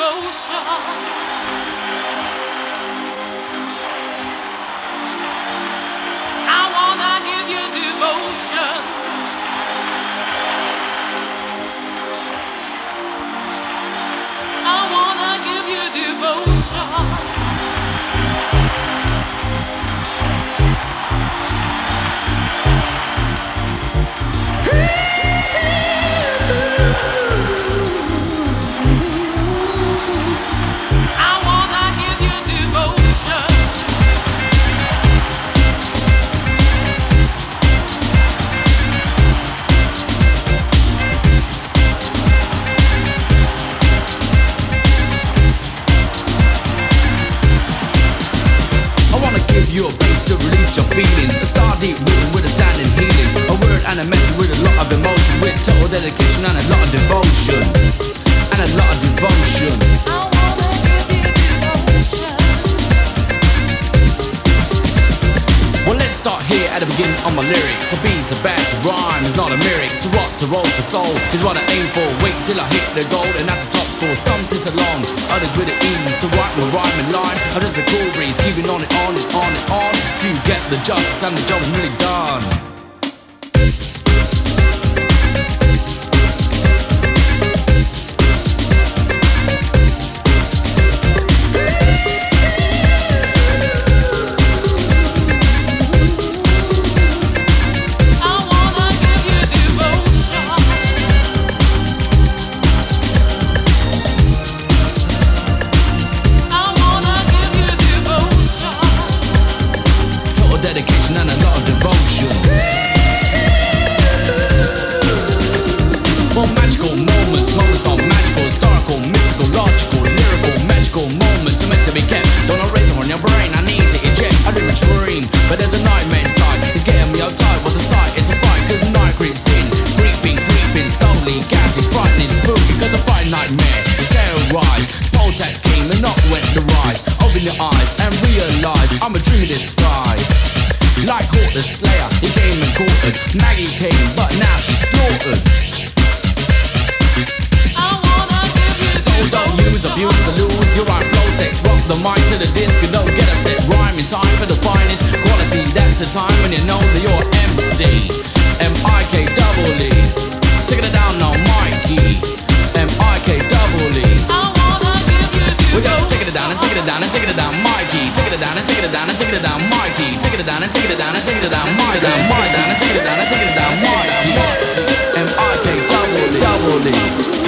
devotion. Roll for soul is what I aim for. Wait till I hit the goal, and that's the top score. Some tis long, others with the ease to write my rhyme and line. Others a cool breeze, keeping on it, on it, on it, on to get the justice and the job is really done. to lose, you flow, Flotex Rock the mic to the disc and don't get a set rhyme in time for the finest. Quality That's the time when you know that you're MC M-I-K-double-E Taking it down now, Mikee. M-I-K-double-E We're just taking it down and taking it down and taking it down, Mikee. Taking it down and taking it down and taking it down, Mikee. Taking it down and taking it down and taking it down, Mikee. Taking it down and taking it down and taking it down, Mikee. M-I-K-double-E